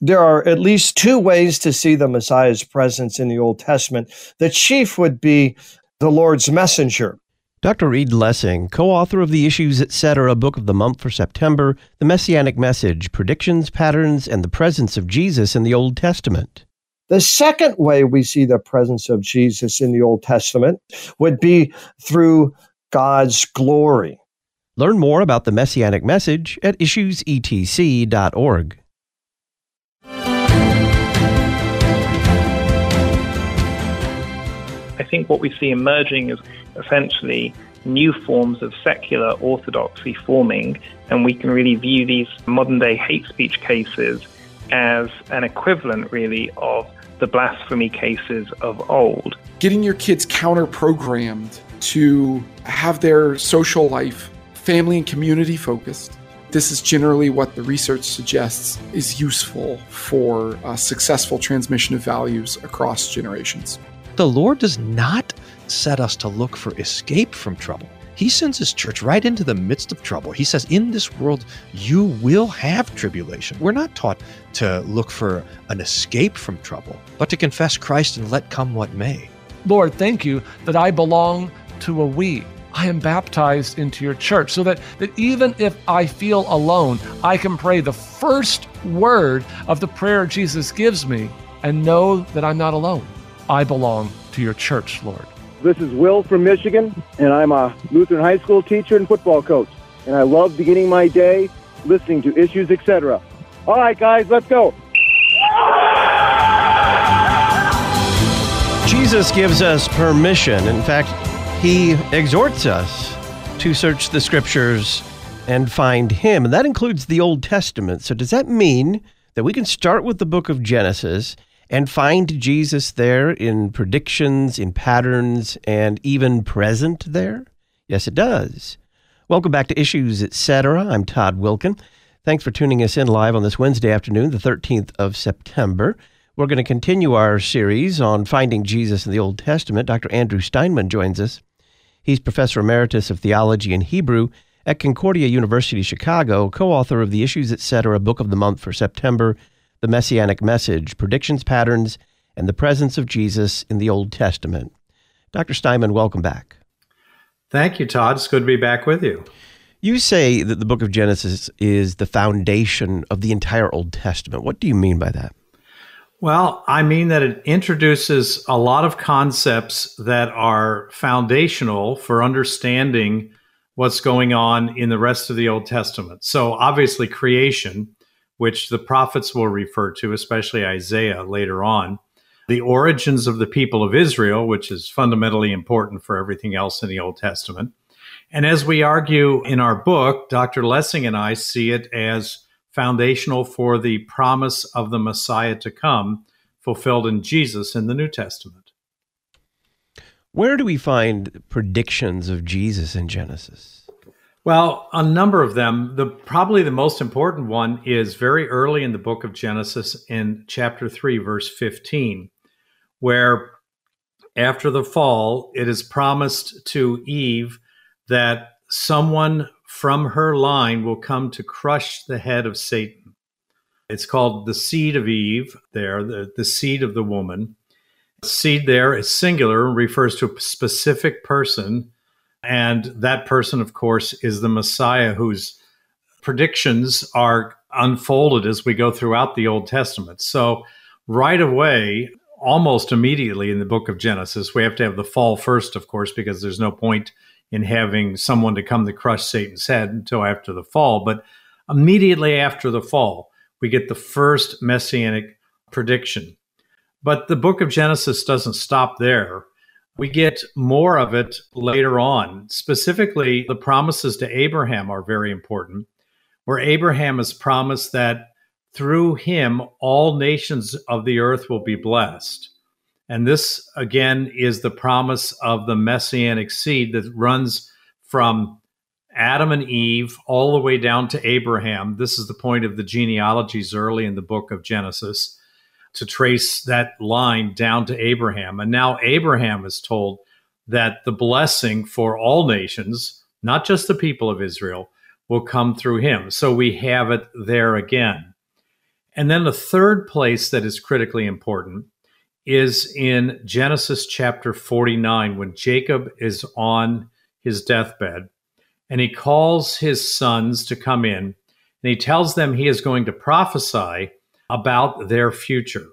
there are at least two ways to see the Messiah's presence in the Old Testament. The chief would be the Lord's messenger. Dr. Reed Lessing, co author of the Issues Etc. book of the month for September, The Messianic Message Predictions, Patterns, and the Presence of Jesus in the Old Testament. The second way we see the presence of Jesus in the Old Testament would be through God's glory. Learn more about the Messianic Message at issuesetc.org. think what we see emerging is essentially new forms of secular orthodoxy forming, and we can really view these modern day hate speech cases as an equivalent, really, of the blasphemy cases of old. Getting your kids counter programmed to have their social life family and community focused. This is generally what the research suggests is useful for uh, successful transmission of values across generations. The Lord does not set us to look for escape from trouble. He sends his church right into the midst of trouble. He says, In this world, you will have tribulation. We're not taught to look for an escape from trouble, but to confess Christ and let come what may. Lord, thank you that I belong to a we. I am baptized into your church so that, that even if I feel alone, I can pray the first word of the prayer Jesus gives me and know that I'm not alone. I belong to your church, Lord. This is Will from Michigan, and I'm a Lutheran high school teacher and football coach. And I love beginning my day listening to Issues, etc. All right, guys, let's go. Jesus gives us permission. In fact, he exhorts us to search the scriptures and find him. And that includes the Old Testament. So, does that mean that we can start with the book of Genesis and find Jesus there in predictions, in patterns, and even present there? Yes, it does. Welcome back to Issues, Etc. I'm Todd Wilken. Thanks for tuning us in live on this Wednesday afternoon, the 13th of September. We're going to continue our series on finding Jesus in the Old Testament. Dr. Andrew Steinmann joins us. He's professor emeritus of theology and Hebrew at Concordia University, Chicago, co author of the Issues, Etc. book of the month for September, The Messianic Message Predictions, Patterns, and the Presence of Jesus in the Old Testament. Dr. Steinmann, welcome back. Thank you, Todd. It's good to be back with you. You say that the book of Genesis is the foundation of the entire Old Testament. What do you mean by that? Well, I mean that it introduces a lot of concepts that are foundational for understanding what's going on in the rest of the Old Testament. So, obviously, creation, which the prophets will refer to, especially Isaiah later on, the origins of the people of Israel, which is fundamentally important for everything else in the Old Testament. And as we argue in our book, Dr. Lessing and I see it as foundational for the promise of the Messiah to come, fulfilled in Jesus in the New Testament. Where do we find predictions of Jesus in Genesis? Well, a number of them. The probably the most important one is very early in the book of Genesis in chapter 3 verse 15, where after the fall, it is promised to Eve that someone from her line will come to crush the head of Satan. It's called the seed of Eve, there, the, the seed of the woman. Seed there is singular and refers to a specific person. And that person, of course, is the Messiah whose predictions are unfolded as we go throughout the Old Testament. So, right away, almost immediately in the book of Genesis, we have to have the fall first, of course, because there's no point in having someone to come to crush Satan's head until after the fall. But immediately after the fall, we get the first messianic prediction. But the book of Genesis doesn't stop there. We get more of it later on. Specifically, the promises to Abraham are very important, where Abraham is promised that through him all nations of the earth will be blessed. And this, again, is the promise of the messianic seed that runs from Adam and Eve all the way down to Abraham. This is the point of the genealogies early in the book of Genesis to trace that line down to Abraham. And now Abraham is told that the blessing for all nations, not just the people of Israel, will come through him. So we have it there again. And then the third place that is critically important is in Genesis chapter 49 when Jacob is on his deathbed and he calls his sons to come in and he tells them he is going to prophesy about their future.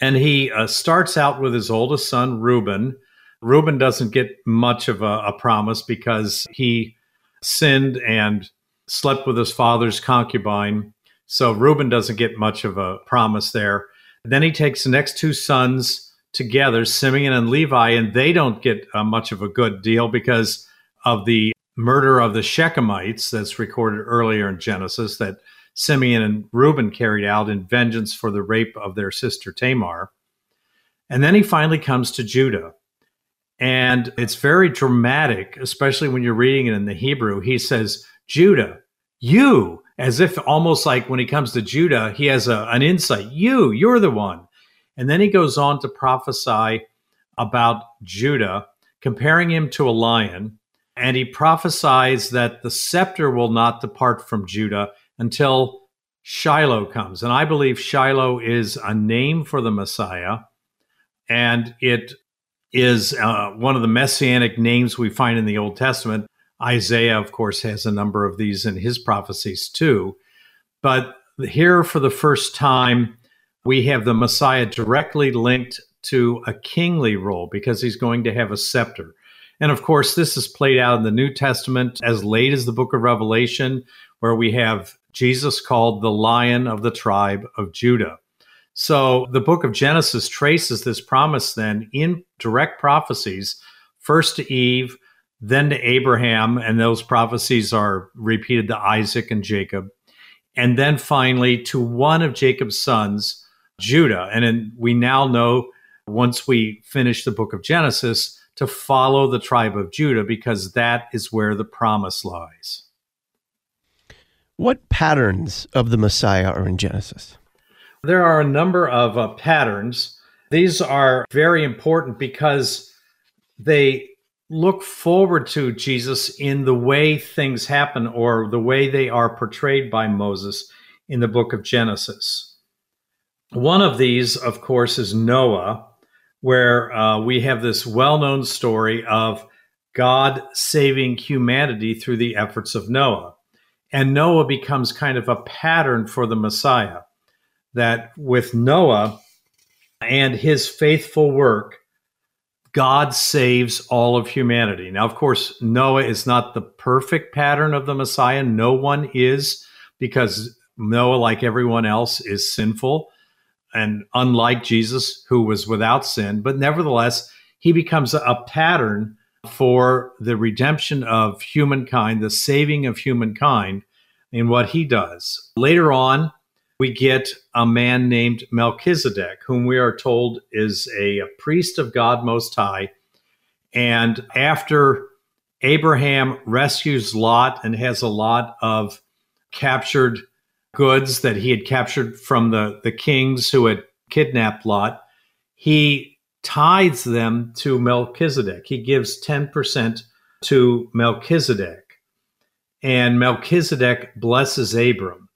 And he uh, starts out with his oldest son, Reuben. Reuben doesn't get much of a, a promise because he sinned and slept with his father's concubine. So Reuben doesn't get much of a promise there. Then he takes the next two sons together, Simeon and Levi, and they don't get uh, much of a good deal because of the murder of the Shechemites that's recorded earlier in Genesis that Simeon and Reuben carried out in vengeance for the rape of their sister Tamar. And then he finally comes to Judah. And it's very dramatic, especially when you're reading it in the Hebrew. He says, Judah, you, as if almost like when he comes to Judah, he has a, an insight. You, you're the one. And then he goes on to prophesy about Judah, comparing him to a lion. And he prophesies that the scepter will not depart from Judah until Shiloh comes. And I believe Shiloh is a name for the Messiah. And it is uh, one of the messianic names we find in the Old Testament. Isaiah, of course, has a number of these in his prophecies too. But here, for the first time, we have the Messiah directly linked to a kingly role because he's going to have a scepter. And of course, this is played out in the New Testament as late as the book of Revelation, where we have Jesus called the Lion of the tribe of Judah. So the book of Genesis traces this promise then in direct prophecies, first to Eve, then to Abraham, and those prophecies are repeated to Isaac and Jacob, and then finally to one of Jacob's sons, Judah. And then we now know, once we finish the book of Genesis, to follow the tribe of Judah because that is where the promise lies. What patterns of the Messiah are in Genesis? There are a number of uh, patterns. These are very important because they look forward to Jesus in the way things happen or the way they are portrayed by Moses in the book of Genesis. One of these, of course, is Noah, where uh, we have this well known story of God saving humanity through the efforts of Noah. And Noah becomes kind of a pattern for the Messiah. That with Noah and his faithful work, God saves all of humanity. Now, of course, Noah is not the perfect pattern of the Messiah. No one is, because Noah, like everyone else, is sinful and unlike Jesus, who was without sin. But nevertheless, he becomes a pattern for the redemption of humankind, the saving of humankind in what he does. Later on, we get a man named Melchizedek, whom we are told is a, priest of God Most High. And after Abraham rescues Lot and has a lot of captured goods that he had captured from the, the kings who had kidnapped Lot, he tithes them to Melchizedek. He gives 10% to Melchizedek. And Melchizedek blesses Abram.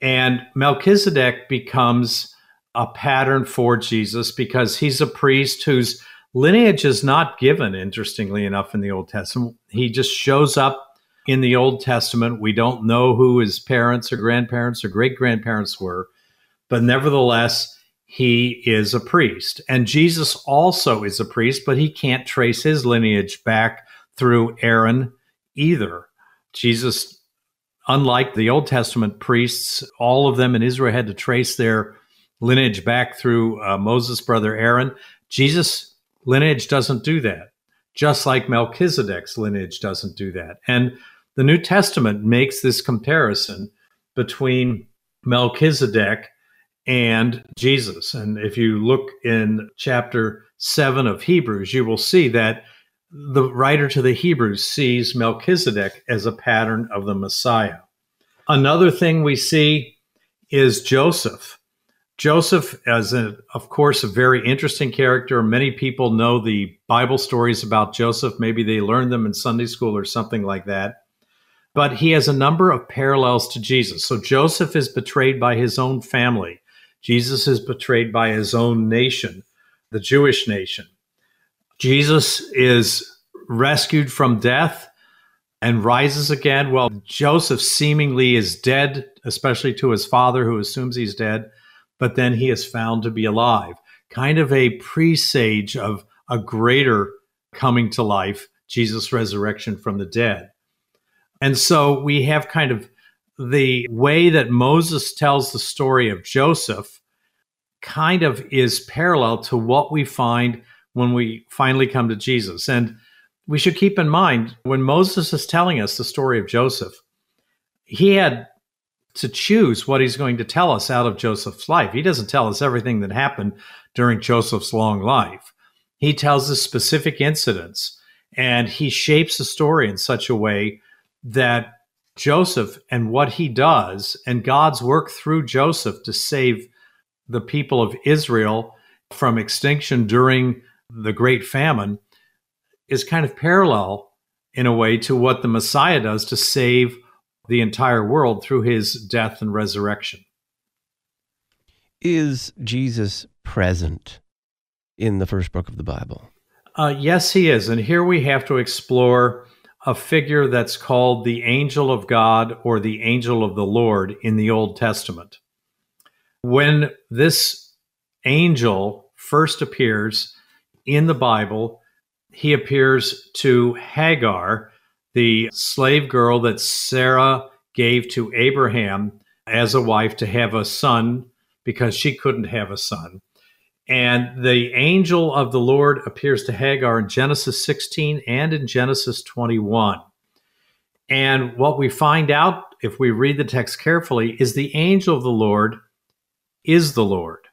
And Melchizedek becomes a pattern for Jesus because he's a priest whose lineage is not given, interestingly enough, in the Old Testament. He just shows up in the Old Testament. We don't know who his parents or grandparents or great grandparents were, but nevertheless, he is a priest. And Jesus also is a priest, but he can't trace his lineage back through Aaron either. Jesus unlike the Old Testament priests, all of them in Israel had to trace their lineage back through uh, Moses' brother Aaron. Jesus' lineage doesn't do that, just like Melchizedek's lineage doesn't do that. And the New Testament makes this comparison between Melchizedek and Jesus. And if you look in chapter 7 of Hebrews, you will see that the writer to the Hebrews sees Melchizedek as a pattern of the Messiah. Another thing we see is Joseph. Joseph, as a, of course, a very interesting character. Many people know the Bible stories about Joseph. Maybe they learned them in Sunday school or something like that. but he has a number of parallels to Jesus. So Joseph is betrayed by his own family. Jesus is betrayed by his own nation, the Jewish nation. Jesus is rescued from death and rises again. Well, Joseph seemingly is dead, especially to his father, who assumes he's dead, but then he is found to be alive. Kind of a presage of a greater coming to life, Jesus' resurrection from the dead. And so we have kind of the way that Moses tells the story of Joseph kind of is parallel to what we find when we finally come to Jesus. And we should keep in mind when Moses is telling us the story of Joseph, he had to choose what he's going to tell us out of Joseph's life. He doesn't tell us everything that happened during Joseph's long life. He tells us specific incidents and he shapes the story in such a way that Joseph and what he does and God's work through Joseph to save the people of Israel from extinction during the great famine is kind of parallel in a way to what the Messiah does to save the entire world through his death and resurrection. Is Jesus present in the first book of the Bible? Uh, yes, he is. And here we have to explore a figure that's called the angel of God or the angel of the Lord in the Old Testament. When this angel first appears in the Bible, he appears to Hagar, the slave girl that Sarah gave to Abraham as a wife to have a son because she couldn't have a son. And the angel of the Lord appears to Hagar in Genesis 16 and in Genesis 21. And what we find out if we read the text carefully is the angel of the Lord is the Lord.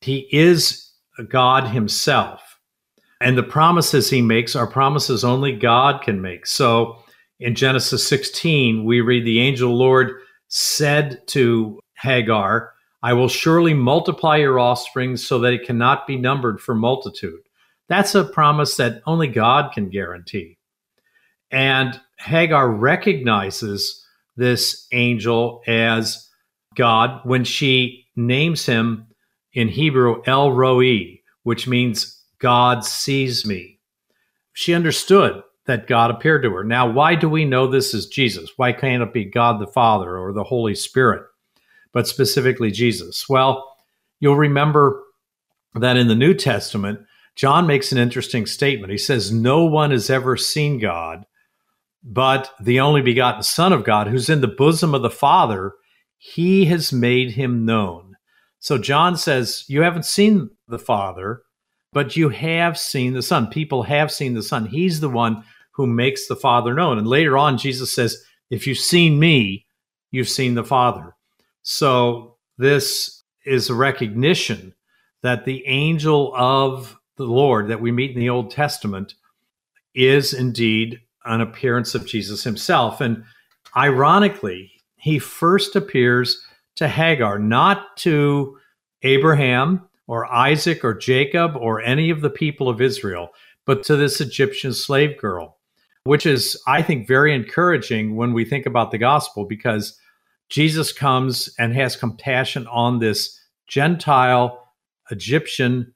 He is God himself. And the promises he makes are promises only God can make. So in Genesis 16, we read the angel Lord said to Hagar, I will surely multiply your offspring so that it cannot be numbered for multitude. That's a promise that only God can guarantee. And Hagar recognizes this angel as God when she names him in Hebrew El Roi, which means God sees me. She understood that God appeared to her. Now, why do we know this is Jesus? Why can't it be God the Father or the Holy Spirit, but specifically Jesus? Well, you'll remember that in the New Testament, John makes an interesting statement. He says, No one has ever seen God, but the only begotten Son of God, who's in the bosom of the Father, he has made him known. So John says, You haven't seen the Father, but you have seen the Son. People have seen the Son. He's the one who makes the Father known. And later on, Jesus says, If you've seen me, you've seen the Father. So this is a recognition that the angel of the Lord that we meet in the Old Testament is indeed an appearance of Jesus himself. And ironically, he first appears to Hagar, not to Abraham, or Isaac or Jacob or any of the people of Israel, but to this Egyptian slave girl, which is, I think, very encouraging when we think about the gospel because Jesus comes and has compassion on this Gentile Egyptian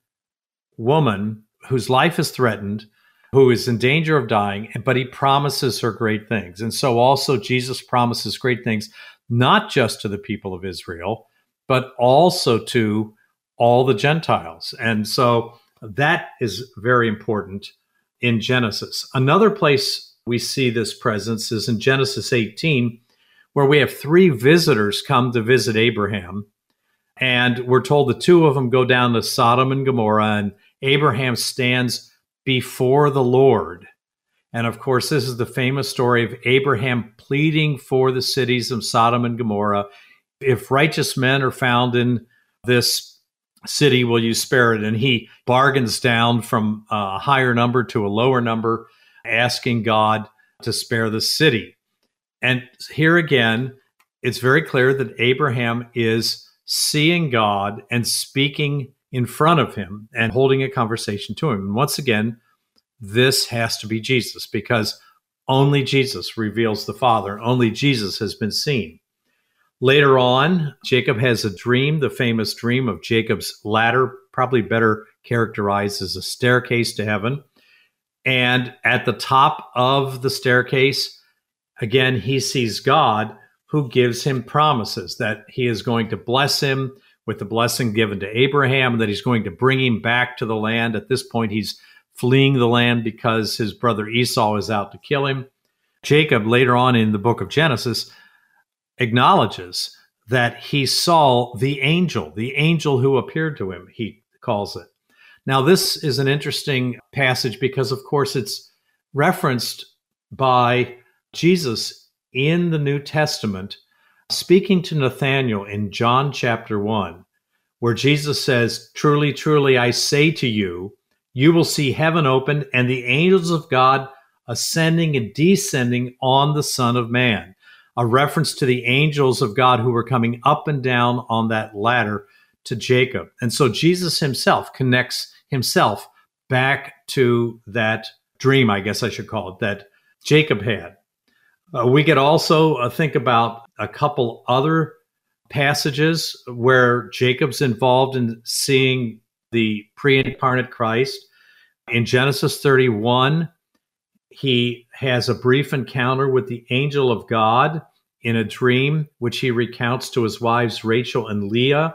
woman whose life is threatened, who is in danger of dying, but he promises her great things. And so also Jesus promises great things, not just to the people of Israel, but also to all the Gentiles. And so that is very important in Genesis. Another place we see this presence is in Genesis 18, where we have three visitors come to visit Abraham. And we're told the two of them go down to Sodom and Gomorrah, and Abraham stands before the Lord. And of course, this is the famous story of Abraham pleading for the cities of Sodom and Gomorrah. If righteous men are found in this city will you spare it and he bargains down from a higher number to a lower number asking god to spare the city and here again it's very clear that abraham is seeing god and speaking in front of him and holding a conversation to him and once again this has to be jesus because only Jesus reveals the Father. Only Jesus has been seen. Later on, Jacob has a dream, the famous dream of Jacob's ladder, probably better characterized as a staircase to heaven. And at the top of the staircase, again, he sees God who gives him promises that he is going to bless him with the blessing given to Abraham, that he's going to bring him back to the land. At this point, he's fleeing the land because his brother Esau is out to kill him. Jacob, later on in the book of Genesis, acknowledges that he saw the angel, the angel who appeared to him, he calls it. Now, this is an interesting passage because, of course, it's referenced by Jesus in the New Testament, speaking to Nathanael in John chapter 1, where Jesus says, Truly, truly, I say to you, you will see heaven opened and the angels of God ascending and descending on the Son of Man. A reference to the angels of God who were coming up and down on that ladder to Jacob. And so Jesus himself connects himself back to that dream, I guess I should call it, that Jacob had. Uh, we could also uh, think about a couple other passages where Jacob's involved in seeing the pre incarnate Christ. In Genesis 31, he has a brief encounter with the angel of God in a dream, which he recounts to his wives, Rachel and Leah.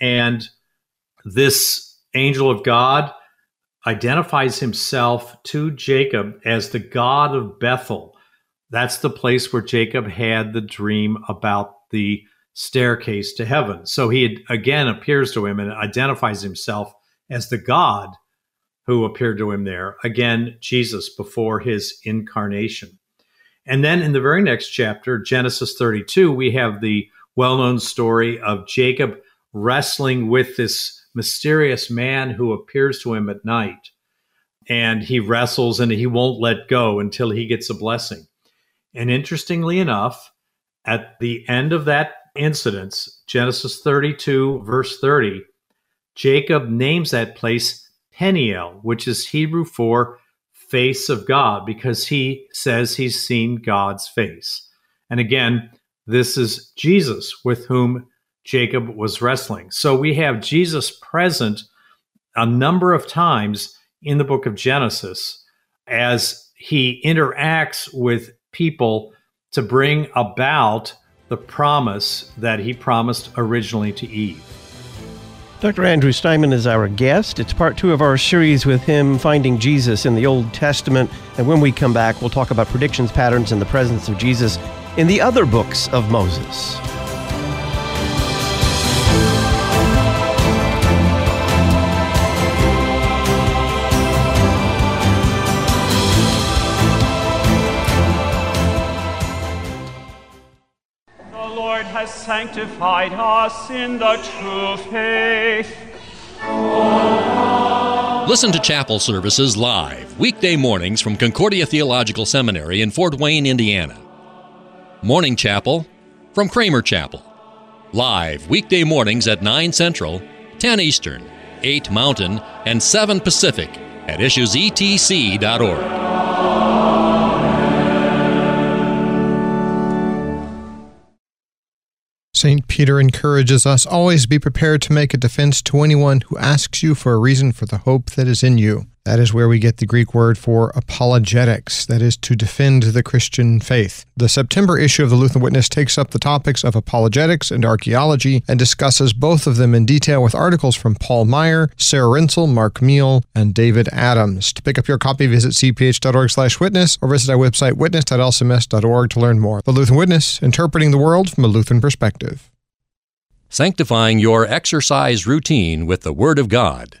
And this angel of God identifies himself to Jacob as the God of Bethel. That's the place where Jacob had the dream about the staircase to heaven. So he again appears to him and identifies himself as the God who appeared to him there. Again, Jesus before his incarnation. And then in the very next chapter, Genesis 32, we have the well known story of Jacob wrestling with this mysterious man who appears to him at night. And he wrestles and he won't let go until he gets a blessing. And interestingly enough, at the end of that incident, Genesis 32, verse 30, Jacob names that place Peniel, which is Hebrew for face of God, because he says he's seen God's face. And again, this is Jesus with whom Jacob was wrestling. So we have Jesus present a number of times in the book of Genesis as he interacts with people to bring about the promise that he promised originally to Eve. Dr. Andrew Steinmann is our guest. It's part two of our series with him, Finding Jesus in the Old Testament. And when we come back, we'll talk about predictions, patterns, and the presence of Jesus in the other books of Moses. Has sanctified us in the true faith. Listen to chapel services live, weekday mornings from Concordia Theological Seminary in Fort Wayne, Indiana. Morning Chapel from Kramer Chapel. Live weekday mornings at 9 Central, 10 Eastern, 8 Mountain, and 7 Pacific at issuesetc.org. St. Peter encourages us always be prepared to make a defense to anyone who asks you for a reason for the hope that is in you. That is where we get the Greek word for apologetics, that is, to defend the Christian faith. The September issue of the Lutheran Witness takes up the topics of apologetics and archaeology and discusses both of them in detail with articles from Paul Maier, Sarah Rinzel, Mark Meal, and David Adams. To pick up your copy, visit cph.org slash witness or visit our website witness.lcms.org to learn more. The Lutheran Witness, interpreting the world from a Lutheran perspective. Sanctifying your exercise routine with the Word of God.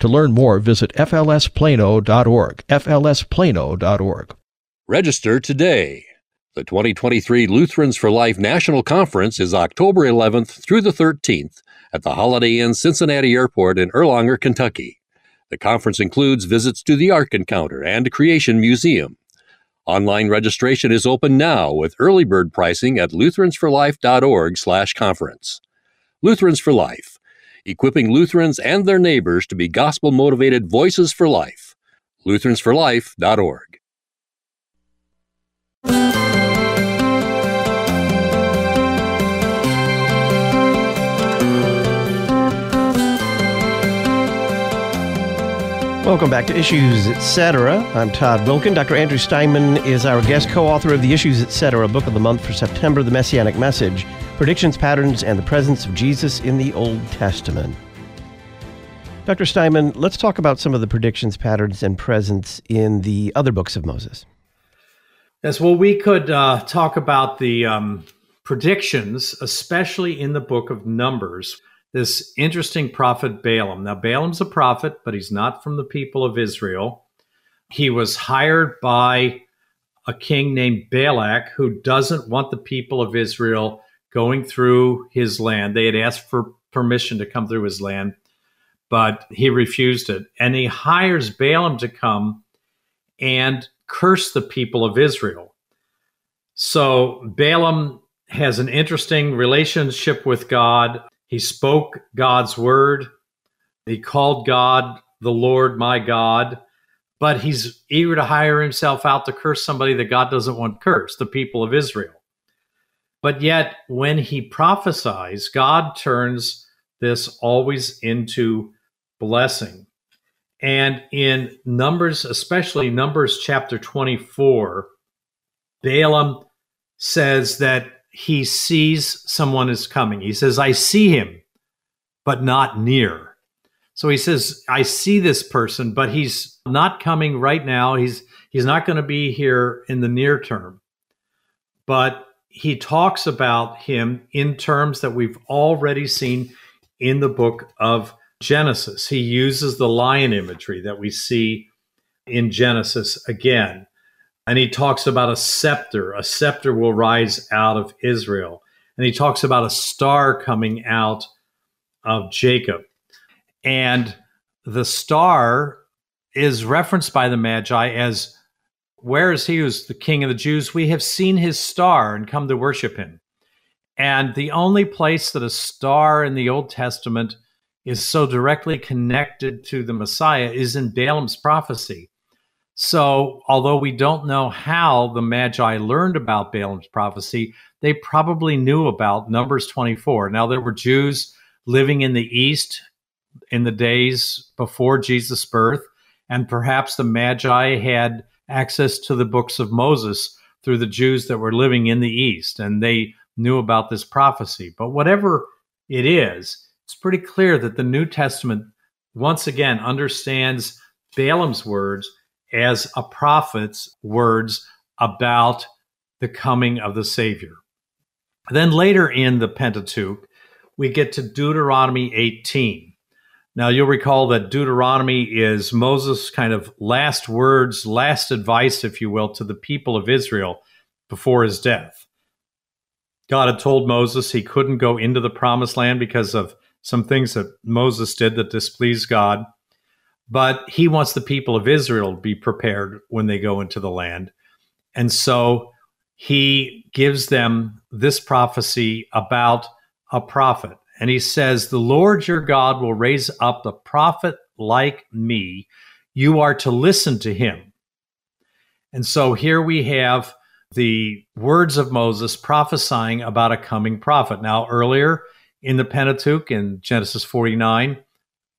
To learn more, visit flsplano.org. flsplano.org. Register today. The 2023 Lutherans for Life National Conference is October 11th through the 13th at the Holiday Inn Cincinnati Airport in Erlanger, Kentucky. The conference includes visits to the Ark Encounter and Creation Museum. Online registration is open now with early bird pricing at lutheransforlife.org/conference. Lutherans for Life, equipping Lutherans and their neighbors to be gospel-motivated voices for life. lutheransforlife.org. Welcome back to Issues Etc. I'm Todd Wilken. Dr. Andrew Steinmann is our guest co author of the Issues Etc. book of the month for September, The Messianic Message Predictions, Patterns, and the Presence of Jesus in the Old Testament. Dr. Steinmann, let's talk about some of the predictions, patterns, and presence in the other books of Moses. Yes, well, we could uh, talk about the um, predictions, especially in the book of Numbers this interesting prophet Balaam. Now, Balaam's a prophet, but he's not from the people of Israel. He was hired by a king named Balak who doesn't want the people of Israel going through his land. They had asked for permission to come through his land, but he refused it. And he hires Balaam to come and curse the people of Israel. So Balaam has an interesting relationship with God. He spoke God's word. He called God the Lord my God, but he's eager to hire himself out to curse somebody that God doesn't want cursed, the people of Israel. But yet, when he prophesies, God turns this always into blessing. And in Numbers, especially Numbers chapter 24, Balaam says that he sees someone is coming. He says, I see him, but not near. So he says, I see this person, but he's not coming right now. He's he's not going to be here in the near term. But he talks about him in terms that we've already seen in the book of Genesis. He uses the lion imagery that we see in Genesis again. And he talks about a scepter. A scepter will rise out of Israel. And he talks about a star coming out of Jacob. And the star is referenced by the Magi as where is he who's the king of the Jews? We have seen his star and come to worship him. And the only place that a star in the Old Testament is so directly connected to the Messiah is in Balaam's prophecy. So, although we don't know how the Magi learned about Balaam's prophecy, they probably knew about Numbers 24. Now, there were Jews living in the East in the days before Jesus' birth, and perhaps the Magi had access to the books of Moses through the Jews that were living in the East, and they knew about this prophecy. But whatever it is, it's pretty clear that the New Testament once again understands Balaam's words as a prophet's words about the coming of the Savior. Then later in the Pentateuch, we get to Deuteronomy 18. Now, you'll recall that Deuteronomy is Moses' kind of last words, last advice, if you will, to the people of Israel before his death. God had told Moses he couldn't go into the promised land because of some things that Moses did that displeased God but he wants the people of Israel to be prepared when they go into the land. And so he gives them this prophecy about a prophet. And he says, The Lord your God will raise up a prophet like me. You are to listen to him. And so here we have the words of Moses prophesying about a coming prophet. Now, earlier in the Pentateuch, in Genesis 49,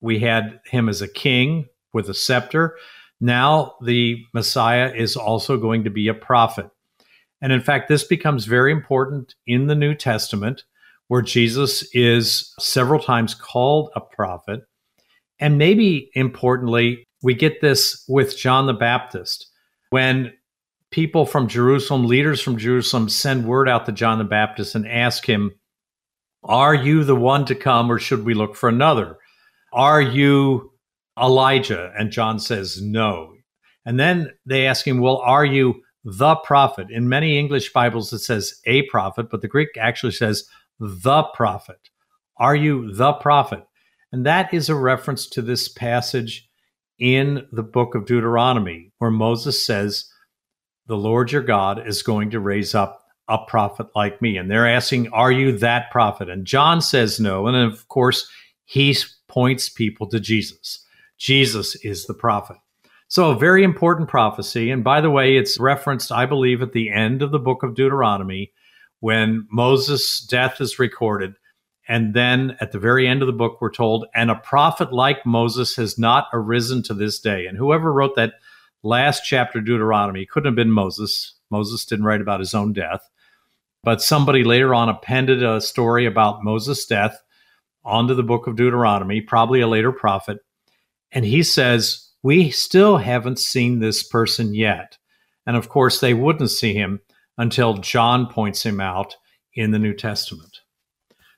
we had him as a king with a scepter. Now the Messiah is also going to be a prophet. And in fact, this becomes very important in the New Testament, where Jesus is several times called a prophet. And maybe importantly, we get this with John the Baptist. When people from Jerusalem, leaders from Jerusalem, send word out to John the Baptist and ask him, Are you the one to come, or should we look for another? Are you Elijah? And John says, No. And then they ask him, Well, are you the prophet. In many English Bibles, it says a prophet, but the Greek actually says the prophet. Are you the prophet? And that is a reference to this passage in the book of Deuteronomy, where Moses says, The Lord your God is going to raise up a prophet like me. And they're asking, Are you that prophet? And John says no. And of course, he points people to Jesus. Jesus is the prophet. So, a very important prophecy. And by the way, it's referenced, I believe, at the end of the book of Deuteronomy when Moses' death is recorded. And then at the very end of the book, we're told, and a prophet like Moses has not arisen to this day. And whoever wrote that last chapter, of Deuteronomy, couldn't have been Moses. Moses didn't write about his own death. But somebody later on appended a story about Moses' death onto the book of Deuteronomy, probably a later prophet. And he says, We still haven't seen this person yet. And of course, they wouldn't see him until John points him out in the New Testament.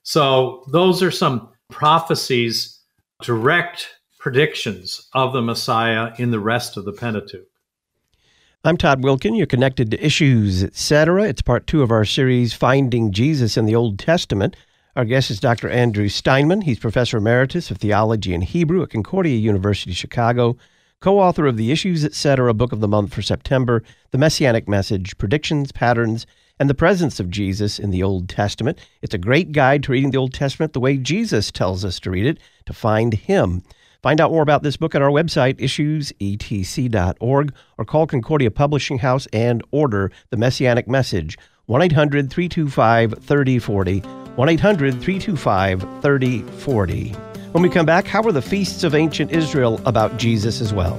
So, those are some prophecies, direct predictions of the Messiah in the rest of the Pentateuch. I'm Todd Wilken. You're connected to Issues, etc. It's part two of our series, Finding Jesus in the Old Testament. Our guest is Dr. Andrew Steinmann. He's Professor Emeritus of Theology and Hebrew at Concordia University, Chicago, co author of the Issues, etc. book of the month for September, The Messianic Message, Predictions, Patterns, and the Presence of Jesus in the Old Testament. It's a great guide to reading the Old Testament the way Jesus tells us to read it, to find Him. Find out more about this book at our website, issuesetc.org, or call Concordia Publishing House and order The Messianic Message, 1 800 325 3040. 1 800 325 3040. When we come back, how were the feasts of ancient Israel about Jesus as well?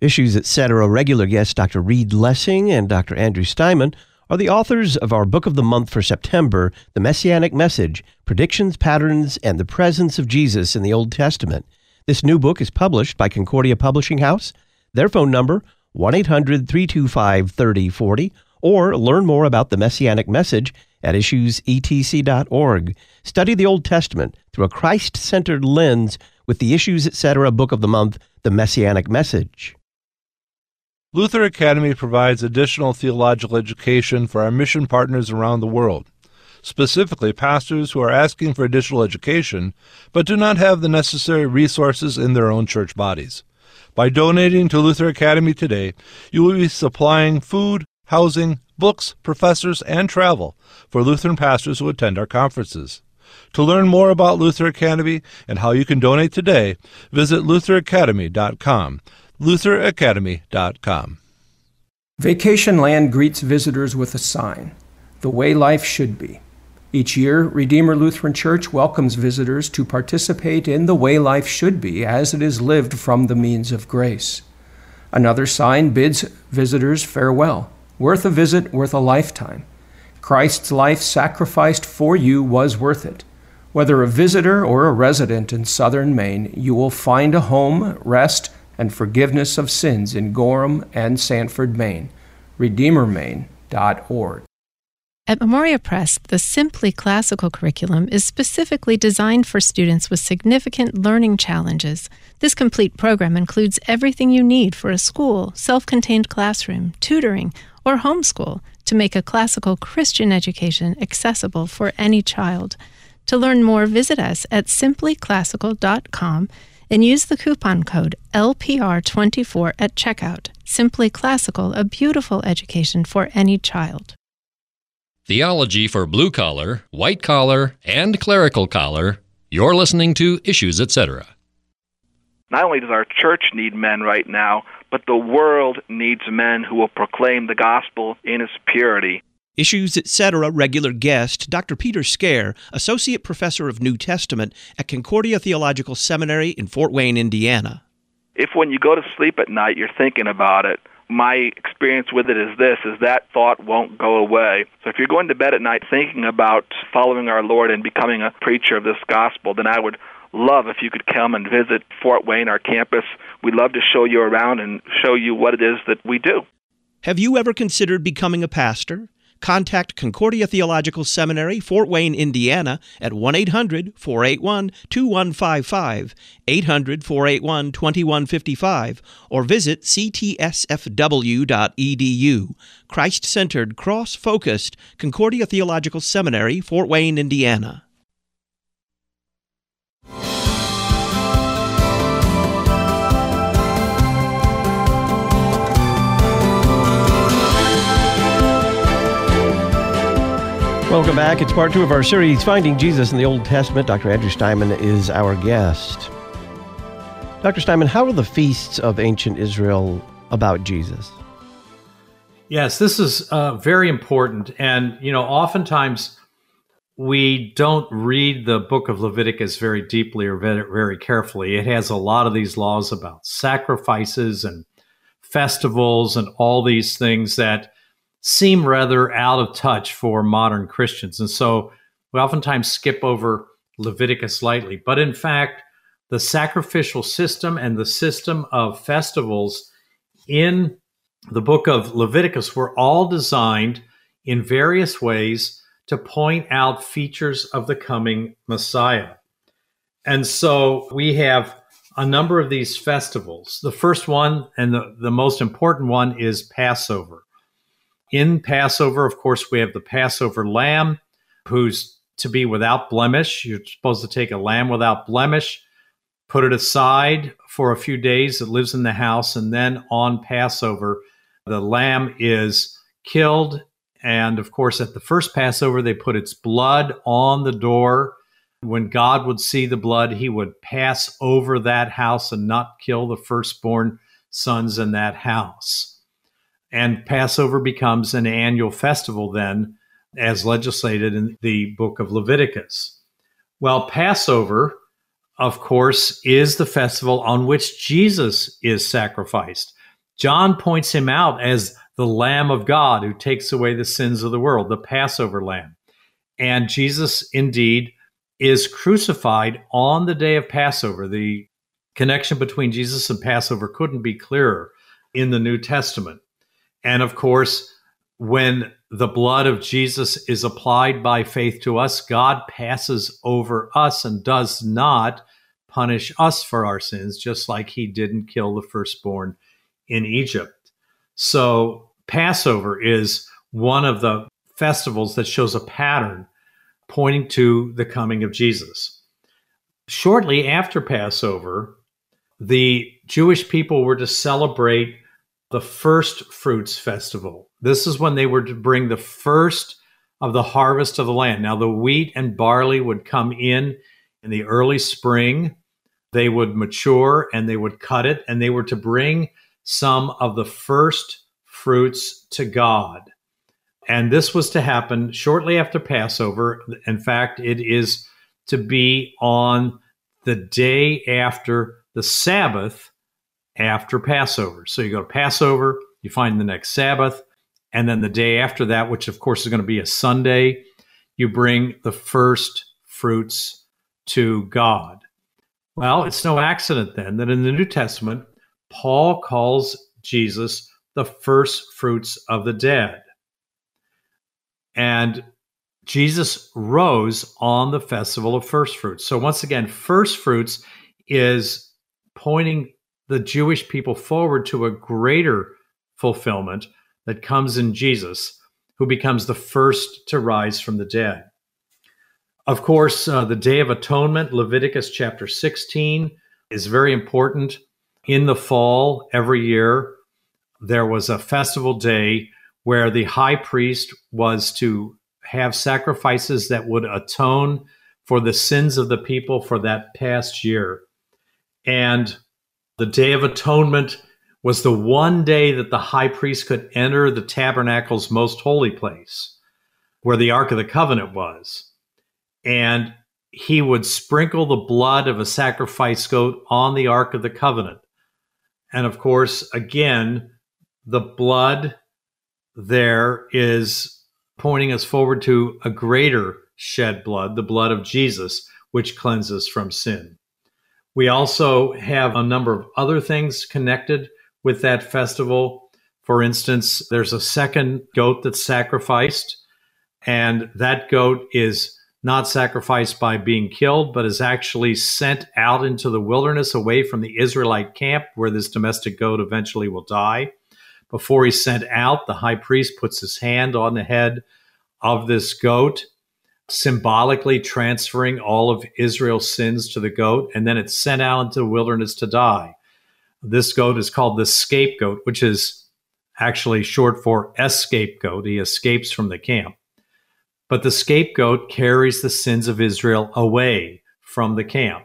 Issues, etc. regular guests Dr. Reed Lessing and Dr. Andrew Steinmann are the authors of our book of the month for September, The Messianic Message Predictions, Patterns, and the Presence of Jesus in the Old Testament. This new book is published by Concordia Publishing House. Their phone number, 1 800 325 3040, or learn more about the Messianic Message at issuesetc.org. Study the Old Testament through a Christ centered lens with the Issues, etc. book of the month, The Messianic Message. Luther Academy provides additional theological education for our mission partners around the world, specifically pastors who are asking for additional education but do not have the necessary resources in their own church bodies. By donating to Luther Academy today, you will be supplying food, housing, books, professors, and travel for Lutheran pastors who attend our conferences. To learn more about Luther Academy and how you can donate today, visit lutheracademy.com lutheracademy.com. Vacation Land greets visitors with a sign The Way Life Should Be. Each year, Redeemer Lutheran Church welcomes visitors to participate in the way life should be as it is lived from the means of grace. Another sign bids visitors farewell. Worth a visit, worth a lifetime. Christ's life sacrificed for you was worth it. Whether a visitor or a resident in southern Maine, you will find a home, rest, and forgiveness of sins in Gorham and Sanford, Maine. RedeemerMaine.org. At Memoria Press, the Simply Classical curriculum is specifically designed for students with significant learning challenges. This complete program includes everything you need for a school, self contained classroom, tutoring, or homeschool to make a classical Christian education accessible for any child. To learn more, visit us at simplyclassical.com and use the coupon code LPR24 at checkout. Simply Classical, a beautiful education for any child. Theology for blue collar, white collar, and clerical collar. You're listening to Issues, etc. Not only does our church need men right now, but the world needs men who will proclaim the gospel in its purity. Issues, etc. regular guest, Dr. Peter Scaer, Associate Professor of New Testament at Concordia Theological Seminary in Fort Wayne, Indiana. If when you go to sleep at night you're thinking about it, my experience with it is this is that thought won't go away. So if you're going to bed at night thinking about following our Lord and becoming a preacher of this gospel, then I would love if you could come and visit Fort Wayne, our campus. We'd love to show you around and show you what it is that we do. Have you ever considered becoming a pastor? Contact Concordia Theological Seminary, Fort Wayne, Indiana at 1 800 481 2155, 800 481 2155, or visit ctsfw.edu. Christ centered, cross focused Concordia Theological Seminary, Fort Wayne, Indiana. Welcome back. It's part two of our series, Finding Jesus in the Old Testament. Dr. Andrew Steinmann is our guest. Dr. Steinmann, how are the feasts of ancient Israel about Jesus? Yes, this is uh, very important. And, you know, oftentimes we don't read the book of Leviticus very deeply or very, very carefully. It has a lot of these laws about sacrifices and festivals and all these things that seem rather out of touch for modern Christians. And so we oftentimes skip over Leviticus lightly. But in fact, the sacrificial system and the system of festivals in the book of Leviticus were all designed in various ways to point out features of the coming Messiah. And so we have a number of these festivals. The first one and the, the most important one is Passover in Passover, of course, we have the Passover lamb who's to be without blemish. You're supposed to take a lamb without blemish, put it aside for a few days. It lives in the house. And then on Passover, the lamb is killed. And of course, at the first Passover, they put its blood on the door. When God would see the blood, he would pass over that house and not kill the firstborn sons in that house. And Passover becomes an annual festival then, as legislated in the book of Leviticus. Well, Passover, of course, is the festival on which Jesus is sacrificed. John points him out as the Lamb of God who takes away the sins of the world, the Passover Lamb. And Jesus indeed is crucified on the day of Passover. The connection between Jesus and Passover couldn't be clearer in the New Testament. And of course, when the blood of Jesus is applied by faith to us, God passes over us and does not punish us for our sins, just like he didn't kill the firstborn in Egypt. So, Passover is one of the festivals that shows a pattern pointing to the coming of Jesus. Shortly after Passover, the Jewish people were to celebrate the first fruits festival. This is when they were to bring the first of the harvest of the land. Now, the wheat and barley would come in in the early spring. They would mature and they would cut it, and they were to bring some of the first fruits to God. And this was to happen shortly after Passover. In fact, it is to be on the day after the Sabbath after Passover. So you go to Passover, you find the next Sabbath, and then the day after that, which of course is going to be a Sunday, you bring the first fruits to God. Well, it's no accident then that in the New Testament, Paul calls Jesus the first fruits of the dead. And Jesus rose on the festival of first fruits. So, once again, first fruits is pointing the Jewish people forward to a greater fulfillment that comes in Jesus, who becomes the first to rise from the dead. Of course, uh, the Day of Atonement, Leviticus chapter 16, is very important. In the fall, every year, there was a festival day where the high priest was to have sacrifices that would atone for the sins of the people for that past year. And the Day of Atonement was the one day that the high priest could enter the tabernacle's most holy place, where the Ark of the Covenant was. And he would sprinkle the blood of a sacrifice goat on the Ark of the Covenant. And of course, again, the blood there is pointing us forward to a greater shed blood, the blood of Jesus, which cleanses from sin. We also have a number of other things connected with that festival. For instance, there's a second goat that's sacrificed, and that goat is not sacrificed by being killed, but is actually sent out into the wilderness away from the Israelite camp where this domestic goat eventually will die. Before he's sent out, the high priest puts his hand on the head of this goat, symbolically transferring all of Israel's sins to the goat, and then it's sent out into the wilderness to die. This goat is called the scapegoat, which is actually short for escapegoat. He escapes from the camp. But the scapegoat carries the sins of Israel away from the camp.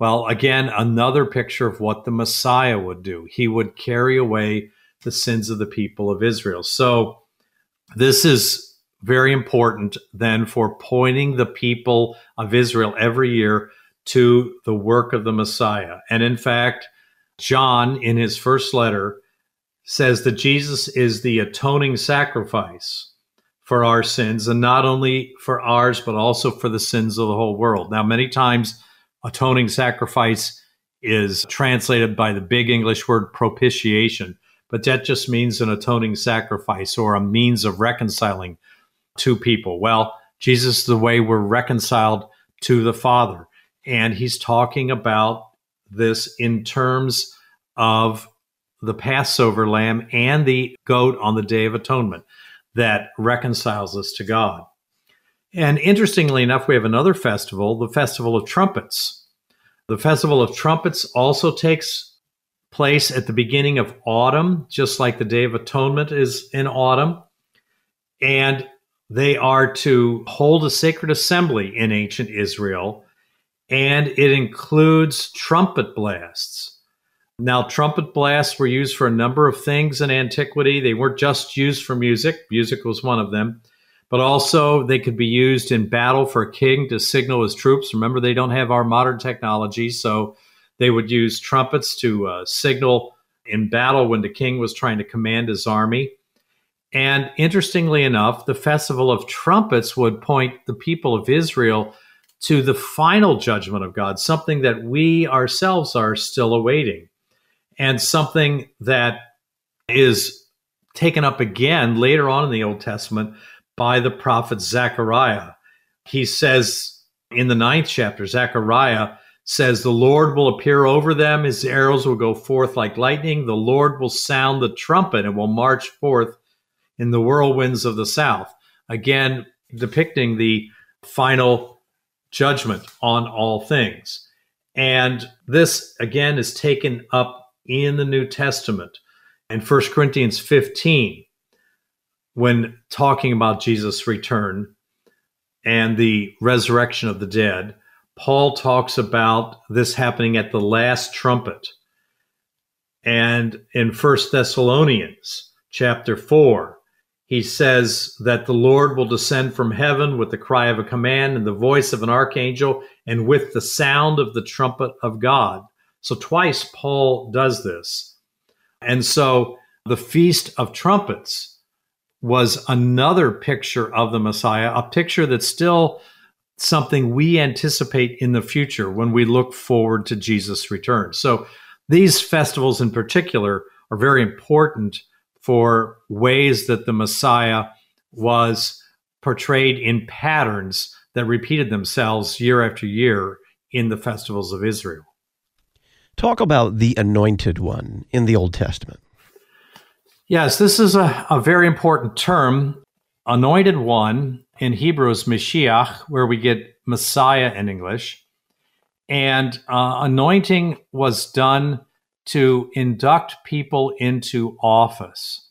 Well, again, another picture of what the Messiah would do. He would carry away the sins of the people of Israel. So, this is very important then for pointing the people of Israel every year to the work of the Messiah. And in fact, John, in his first letter, says that Jesus is the atoning sacrifice for our sins, and not only for ours, but also for the sins of the whole world. Now, many times, atoning sacrifice is translated by the big English word propitiation, but that just means an atoning sacrifice or a means of reconciling two people. Well, Jesus is the way we're reconciled to the Father. And he's talking about this in terms of the Passover lamb and the goat on the Day of Atonement that reconciles us to God. And interestingly enough, we have another festival, the Festival of Trumpets. The Festival of Trumpets also takes place at the beginning of autumn, just like the Day of Atonement is in autumn. And they are to hold a sacred assembly in ancient Israel, and it includes trumpet blasts. Now, trumpet blasts were used for a number of things in antiquity. They weren't just used for music, music was one of them, but also they could be used in battle for a king to signal his troops. Remember, they don't have our modern technology, so they would use trumpets to uh, signal in battle when the king was trying to command his army. And interestingly enough, the Festival of Trumpets would point the people of Israel to the final judgment of God, something that we ourselves are still awaiting, and something that is taken up again later on in the Old Testament by the prophet Zechariah. He says in the ninth chapter, Zechariah says, The Lord will appear over them, his arrows will go forth like lightning, the Lord will sound the trumpet and will march forth in the whirlwinds of the south. Again, depicting the final judgment on all things. And this, again, is taken up in the New Testament in 1 Corinthians 15 when talking about Jesus' return and the resurrection of the dead. Paul talks about this happening at the last trumpet. And in First Thessalonians chapter 4, he says that the Lord will descend from heaven with the cry of a command and the voice of an archangel and with the sound of the trumpet of God. So twice Paul does this. And so the Feast of Trumpets was another picture of the Messiah, a picture that's still something we anticipate in the future when we look forward to Jesus' return. So these festivals in particular are very important for ways that the Messiah was portrayed in patterns that repeated themselves year after year in the festivals of Israel. Talk about the anointed one in the Old Testament. Yes, this is a, a very important term. Anointed one in Hebrew is Mashiach, where we get Messiah in English. And uh, anointing was done to induct people into office.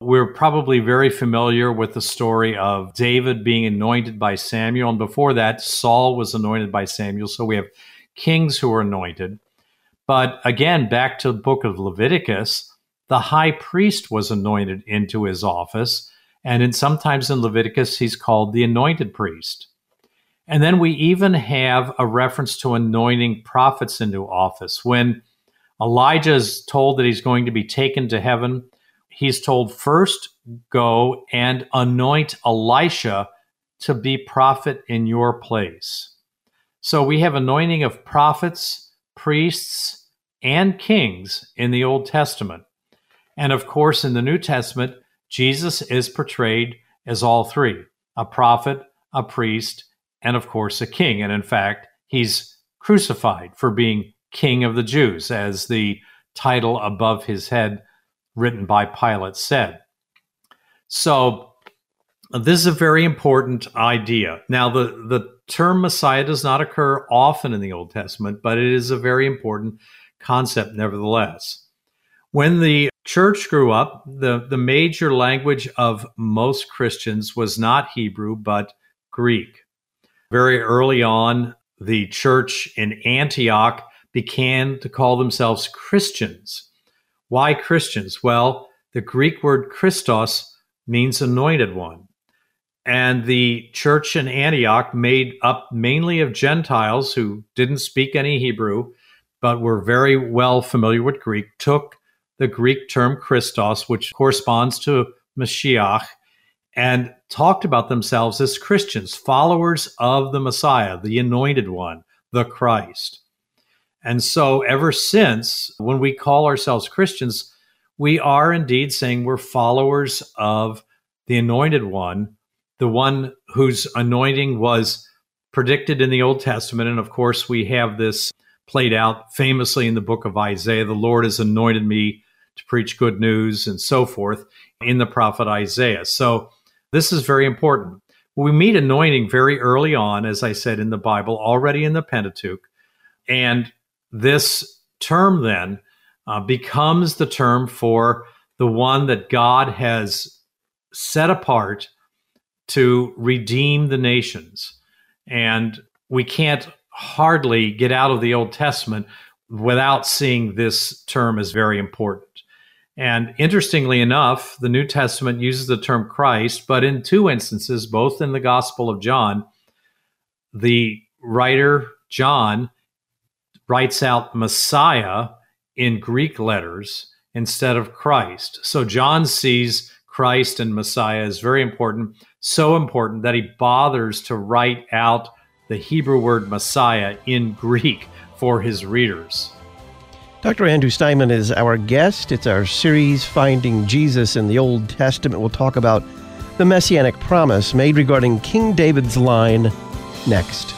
We're probably very familiar with the story of David being anointed by Samuel. And before that, Saul was anointed by Samuel. So we have kings who are anointed. But again, back to the book of Leviticus, the high priest was anointed into his office. And in, sometimes in Leviticus, he's called the anointed priest. And then we even have a reference to anointing prophets into office. When Elijah is told that he's going to be taken to heaven, he's told first go and anoint Elisha to be prophet in your place. So we have anointing of prophets, priests, and kings in the Old Testament. And of course, in the New Testament, Jesus is portrayed as all three a prophet, a priest, and of course, a king. And in fact, he's crucified for being king of the Jews, as the title above his head, written by Pilate, said. So, this is a very important idea. Now, the, the term Messiah does not occur often in the Old Testament, but it is a very important concept nevertheless. When the church grew up, the, the major language of most Christians was not Hebrew, but Greek. Very early on, the church in Antioch began to call themselves Christians. Why Christians? Well, the Greek word Christos means anointed one. And the church in Antioch, made up mainly of Gentiles who didn't speak any Hebrew, but were very well familiar with Greek, took the Greek term Christos, which corresponds to Mashiach, and talked about themselves as Christians, followers of the Messiah, the anointed one, the Christ. And so, ever since, when we call ourselves Christians, we are indeed saying we're followers of the anointed one, the one whose anointing was predicted in the Old Testament. And of course, we have this played out famously in the book of Isaiah the Lord has anointed me to preach good news and so forth in the prophet Isaiah. So, this is very important. We meet anointing very early on, as I said in the Bible, already in the Pentateuch. And this term then uh, becomes the term for the one that God has set apart to redeem the nations. And we can't hardly get out of the Old Testament without seeing this term as very important. And interestingly enough, the New Testament uses the term Christ, but in two instances, both in the Gospel of John, the writer John writes out Messiah in Greek letters instead of Christ. So John sees Christ and Messiah as very important, so important that he bothers to write out the Hebrew word Messiah in Greek for his readers. Dr. Andrew Steinmann is our guest. It's our series, Finding Jesus in the Old Testament. We'll talk about the messianic promise made regarding King David's line next.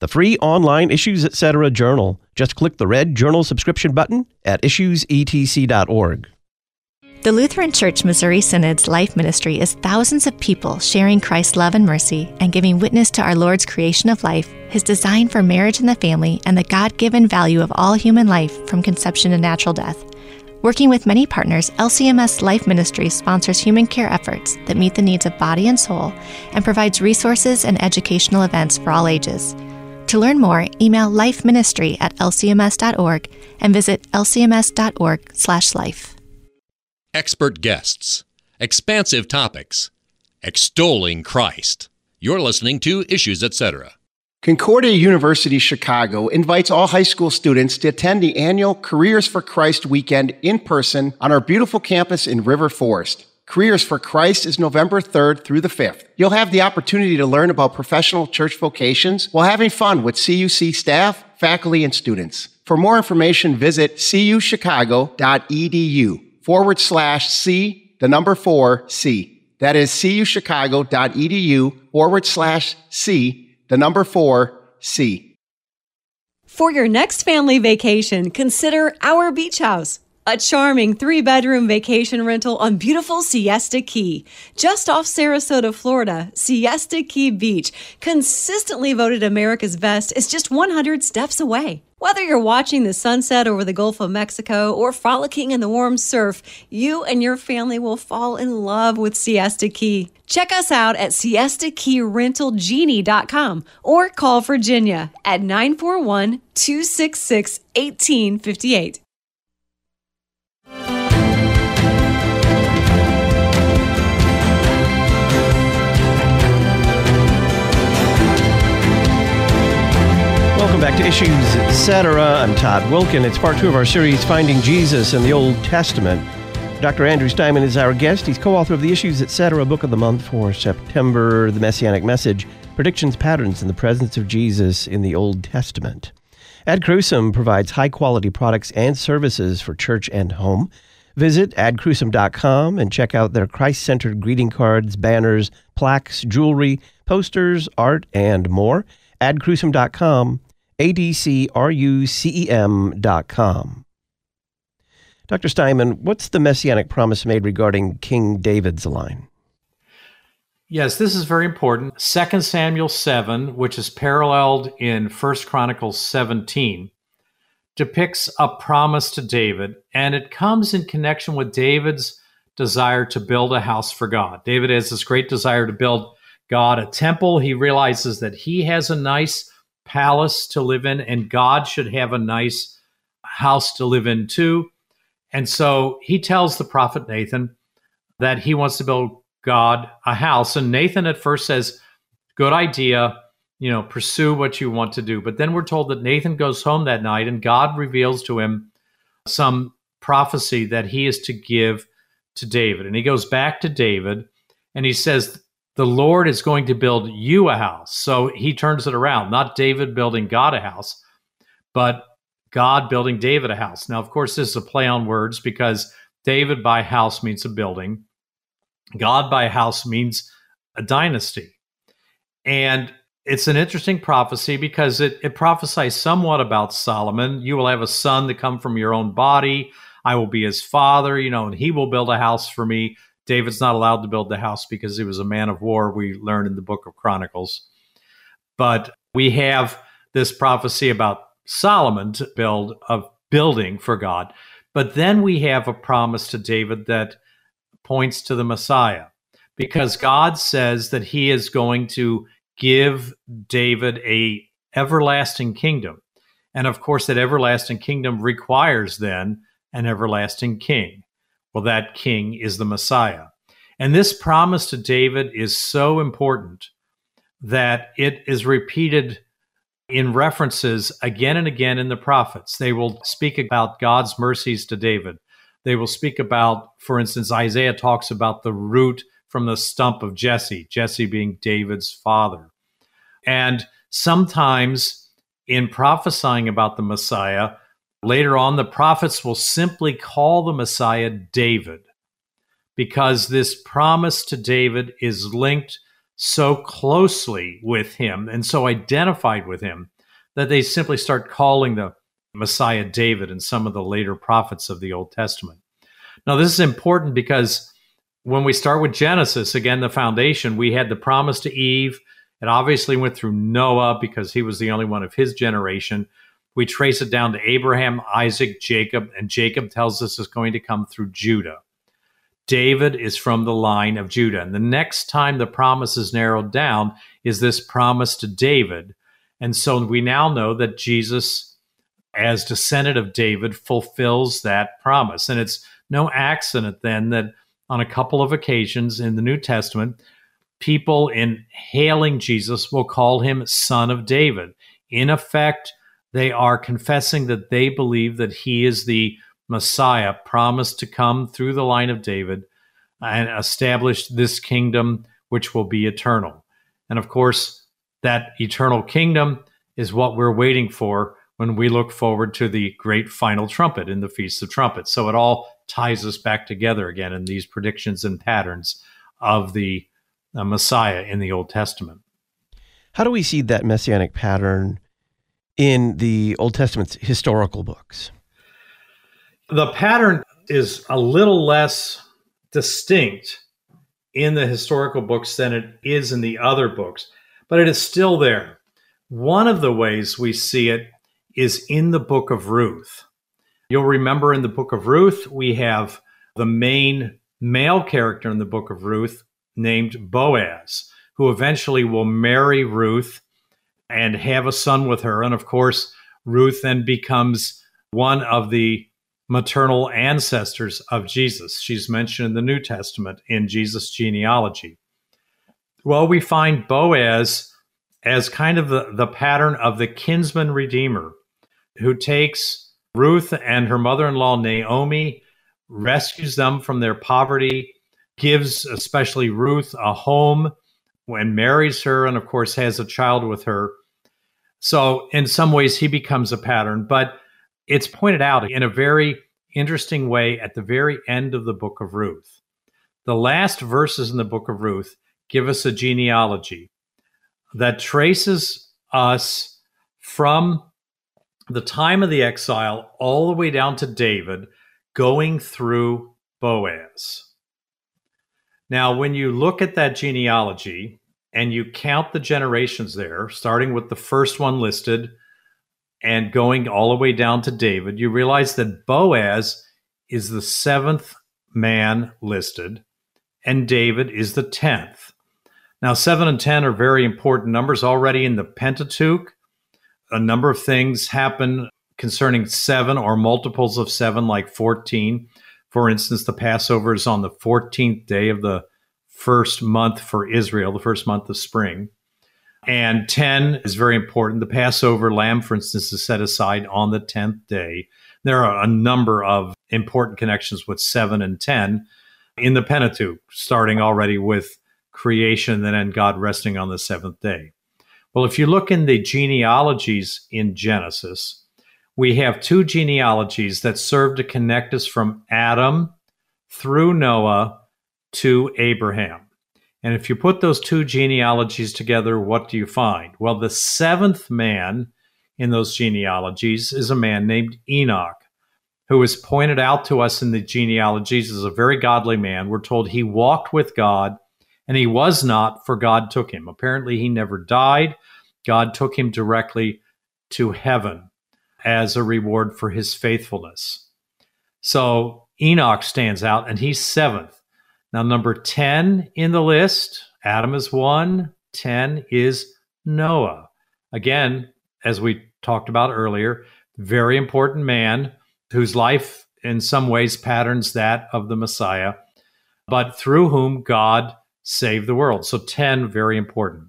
the free online Issues Etc. journal. Just click the red journal subscription button at issuesetc.org. The Lutheran Church Missouri Synod's life ministry is thousands of people sharing Christ's love and mercy and giving witness to our Lord's creation of life, his design for marriage and the family, and the God given value of all human life from conception to natural death. Working with many partners, LCMS Life Ministry sponsors human care efforts that meet the needs of body and soul and provides resources and educational events for all ages. To learn more, email lifeministry at lcms.org and visit lcms.org slash life. Expert guests, expansive topics, extolling Christ. You're listening to Issues Etc. Concordia University Chicago invites all high school students to attend the annual Careers for Christ weekend in person on our beautiful campus in River Forest. Careers for Christ is November 3rd through the 5th. You'll have the opportunity to learn about professional church vocations while having fun with CUC staff, faculty, and students. For more information, visit cuchicago.edu forward slash C, the number four C. That is cuchicago.edu forward slash C, the number four C. For your next family vacation, consider our beach house. A charming three bedroom vacation rental on beautiful Siesta Key. Just off Sarasota, Florida, Siesta Key Beach, consistently voted America's best, is just 100 steps away. Whether you're watching the sunset over the Gulf of Mexico or frolicking in the warm surf, you and your family will fall in love with Siesta Key. Check us out at siestakeyrentalgenie.com or call Virginia at 941 266 1858. Welcome back to Issues Etc. I'm Todd Wilken. It's part two of our series, Finding Jesus in the Old Testament. Dr. Andrew Steinmann is our guest. He's co author of the Issues Etc. book of the month for September, The Messianic Message Predictions, Patterns, and the Presence of Jesus in the Old Testament. Ad Crucem provides high quality products and services for church and home. Visit adcrucem.com and check out their Christ centered greeting cards, banners, plaques, jewelry, posters, art, and more. adcrucem.com adcrucem.com. Dr. Steinmann, what's the messianic promise made regarding King David's line? Yes, this is very important. 2 Samuel 7, which is paralleled in 1 Chronicles 17, depicts a promise to David, and it comes in connection with David's desire to build a house for God. David has this great desire to build God a temple. He realizes that he has a nice palace to live in, and God should have a nice house to live in too. And so he tells the prophet Nathan that he wants to build God a house. And Nathan at first says, Good idea, you know, pursue what you want to do. But then we're told that Nathan goes home that night and God reveals to him some prophecy that he is to give to David. And he goes back to David and he says, the Lord is going to build you a house. So he turns it around, not David building God a house, but God building David a house. Now, of course, this is a play on words because David by house means a building, God by house means a dynasty. And it's an interesting prophecy because it, it prophesies somewhat about Solomon. You will have a son to come from your own body. I will be his father, you know, and he will build a house for me. David's not allowed to build the house because he was a man of war, we learn in the book of Chronicles. But we have this prophecy about Solomon to build a building for God. But then we have a promise to David that points to the Messiah because God says that he is going to give David a everlasting kingdom. And of course that everlasting kingdom requires then an everlasting king. Well, that king is the Messiah. And this promise to David is so important that it is repeated in references again and again in the prophets. They will speak about God's mercies to David. They will speak about, for instance, Isaiah talks about the root from the stump of Jesse, Jesse being David's father. And sometimes in prophesying about the Messiah, Later on, the prophets will simply call the Messiah David because this promise to David is linked so closely with him and so identified with him that they simply start calling the Messiah David and some of the later prophets of the Old Testament. Now, this is important because when we start with Genesis, again, the foundation, we had the promise to Eve. It obviously went through Noah because he was the only one of his generation. We trace it down to Abraham, Isaac, Jacob, and Jacob tells us it's going to come through Judah. David is from the line of Judah. And the next time the promise is narrowed down is this promise to David. And so we now know that Jesus, as descendant of David, fulfills that promise. And it's no accident then that on a couple of occasions in the New Testament, people in hailing Jesus will call him Son of David. In effect, they are confessing that they believe that he is the Messiah promised to come through the line of David and establish this kingdom which will be eternal. And of course, that eternal kingdom is what we're waiting for when we look forward to the great final trumpet in the Feast of Trumpets. So it all ties us back together again in these predictions and patterns of the uh, Messiah in the Old Testament. How do we see that messianic pattern in the Old Testament's historical books? The pattern is a little less distinct in the historical books than it is in the other books, but it is still there. One of the ways we see it is in the book of Ruth. You'll remember in the book of Ruth, we have the main male character in the book of Ruth named Boaz, who eventually will marry Ruth and have a son with her. And of course, Ruth then becomes one of the maternal ancestors of Jesus. She's mentioned in the New Testament in Jesus' genealogy. Well, we find Boaz as kind of the, the pattern of the kinsman redeemer who takes Ruth and her mother in law, Naomi, rescues them from their poverty, gives especially Ruth a home and marries her, and of course has a child with her. So, in some ways, he becomes a pattern, but it's pointed out in a very interesting way at the very end of the book of Ruth. The last verses in the book of Ruth give us a genealogy that traces us from the time of the exile all the way down to David, going through Boaz. Now, when you look at that genealogy and you count the generations there, starting with the first one listed and going all the way down to David, you realize that Boaz is the seventh man listed and David is the tenth. Now, seven and 10 are very important numbers already in the Pentateuch. A number of things happen concerning seven or multiples of seven, like 14. For instance, the Passover is on the 14th day of the first month for Israel, the first month of spring. And 10 is very important. The Passover lamb, for instance, is set aside on the 10th day. There are a number of important connections with 7 and 10 in the Pentateuch, starting already with creation and then God resting on the seventh day. Well, if you look in the genealogies in Genesis, we have two genealogies that serve to connect us from Adam through Noah to Abraham. And if you put those two genealogies together, what do you find? Well, the seventh man in those genealogies is a man named Enoch, who is pointed out to us in the genealogies as a very godly man. We're told he walked with God and he was not, for God took him. Apparently, he never died. God took him directly to heaven as a reward for his faithfulness. So Enoch stands out, and he's seventh. Now, number 10 in the list, Adam is one, 10 is Noah. Again, as we talked about earlier, very important man whose life in some ways patterns that of the Messiah, but through whom God saved the world. So 10, very important.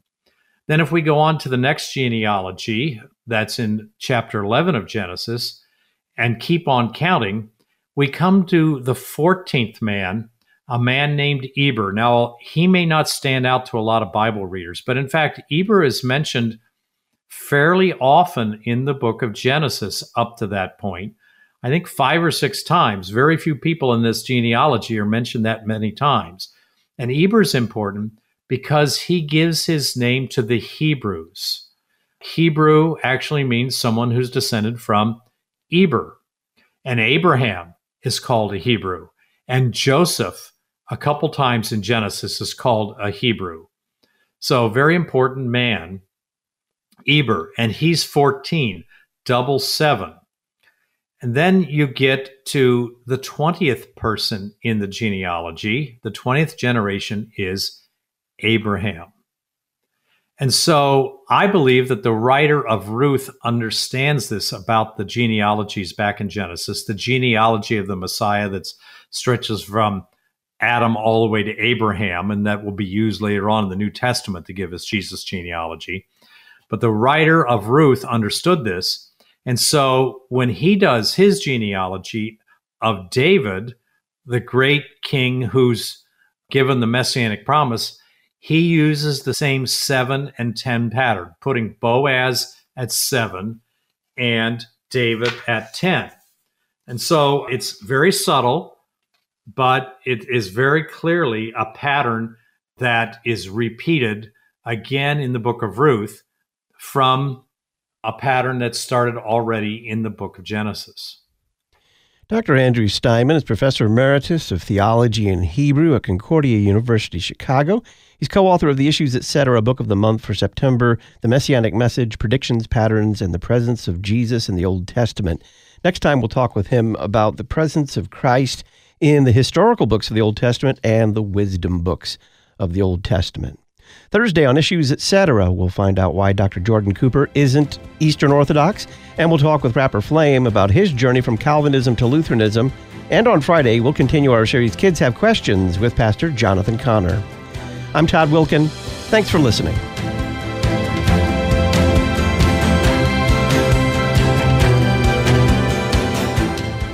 Then, if we go on to the next genealogy, that's in chapter 11 of Genesis, and keep on counting, we come to the 14th man, a man named Eber. Now, he may not stand out to a lot of Bible readers, but in fact, Eber is mentioned fairly often in the book of Genesis up to that point. I think five or six times. Very few people in this genealogy are mentioned that many times. And Eber is important because he gives his name to the Hebrews. Hebrew actually means someone who's descended from Eber. And Abraham is called a Hebrew. And Joseph, a couple times in Genesis, is called a Hebrew. So, very important man, Eber, and he's 14, double seven. And then you get to the 20th person in the genealogy. The 20th generation is Abraham. And so I believe that the writer of Ruth understands this about the genealogies back in Genesis, the genealogy of the Messiah that stretches from Adam all the way to Abraham, and that will be used later on in the New Testament to give us Jesus' genealogy. But the writer of Ruth understood this and so when he does his genealogy of David, the great king who's given the messianic promise, he uses the same seven and 10 pattern, putting Boaz at seven and David at 10. And so it's very subtle, but it is very clearly a pattern that is repeated again in the book of Ruth from a pattern that started already in the book of Genesis. Dr. Andrew Steinmann is Professor Emeritus of Theology and Hebrew at Concordia University, Chicago. He's co author of the Issues Etc. Book of the Month for September, The Messianic Message, Predictions, Patterns, and the Presence of Jesus in the Old Testament. Next time, we'll talk with him about the presence of Christ in the historical books of the Old Testament and the wisdom books of the Old Testament. Thursday on Issues Etc., we'll find out why Dr. Jordan Cooper isn't Eastern Orthodox, and we'll talk with rapper Flame about his journey from Calvinism to Lutheranism. And on Friday, we'll continue our series Kids Have Questions with Pastor Jonathan Connor. I'm Todd Wilken. Thanks for listening.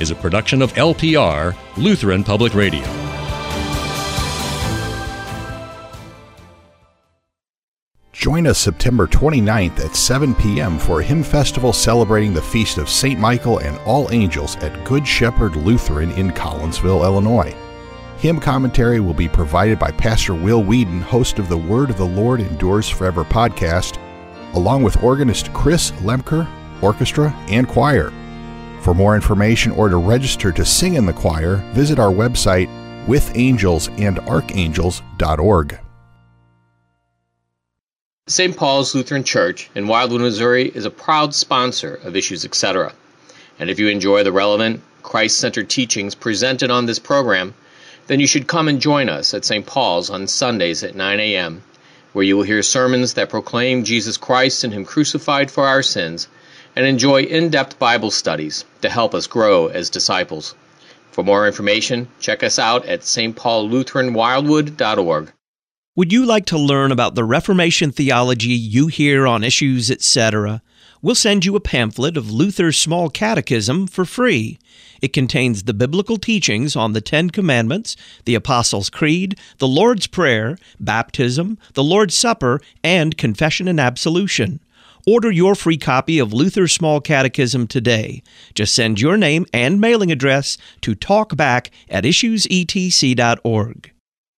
is a production of LPR, Lutheran Public Radio. Join us September 29th at 7 p.m. for a hymn festival celebrating the feast of St. Michael and All Angels at Good Shepherd Lutheran in Collinsville, Illinois. Hymn commentary will be provided by Pastor Will Weedon, host of the Word of the Lord Endures Forever podcast, along with organist Chris Lemker, orchestra, and choir. For more information or to register to sing in the choir, visit our website withangelsandarchangels.org. St. Paul's Lutheran Church in Wildwood, Missouri is a proud sponsor of Issues Etc. And if you enjoy the relevant, Christ centered teachings presented on this program, then you should come and join us at St. Paul's on Sundays at 9 a.m., where you will hear sermons that proclaim Jesus Christ and Him crucified for our sins, and enjoy in depth Bible studies to help us grow as disciples. For more information, check us out at stpaullutheranwildwood.org. Would you like to learn about the Reformation theology you hear on issues, etc.? We'll send you a pamphlet of Luther's Small Catechism for free. It contains the biblical teachings on the Ten Commandments, the Apostles' Creed, the Lord's Prayer, baptism, the Lord's Supper, and confession and absolution. Order your free copy of Luther's Small Catechism today. Just send your name and mailing address to talkback at issuesetc.org.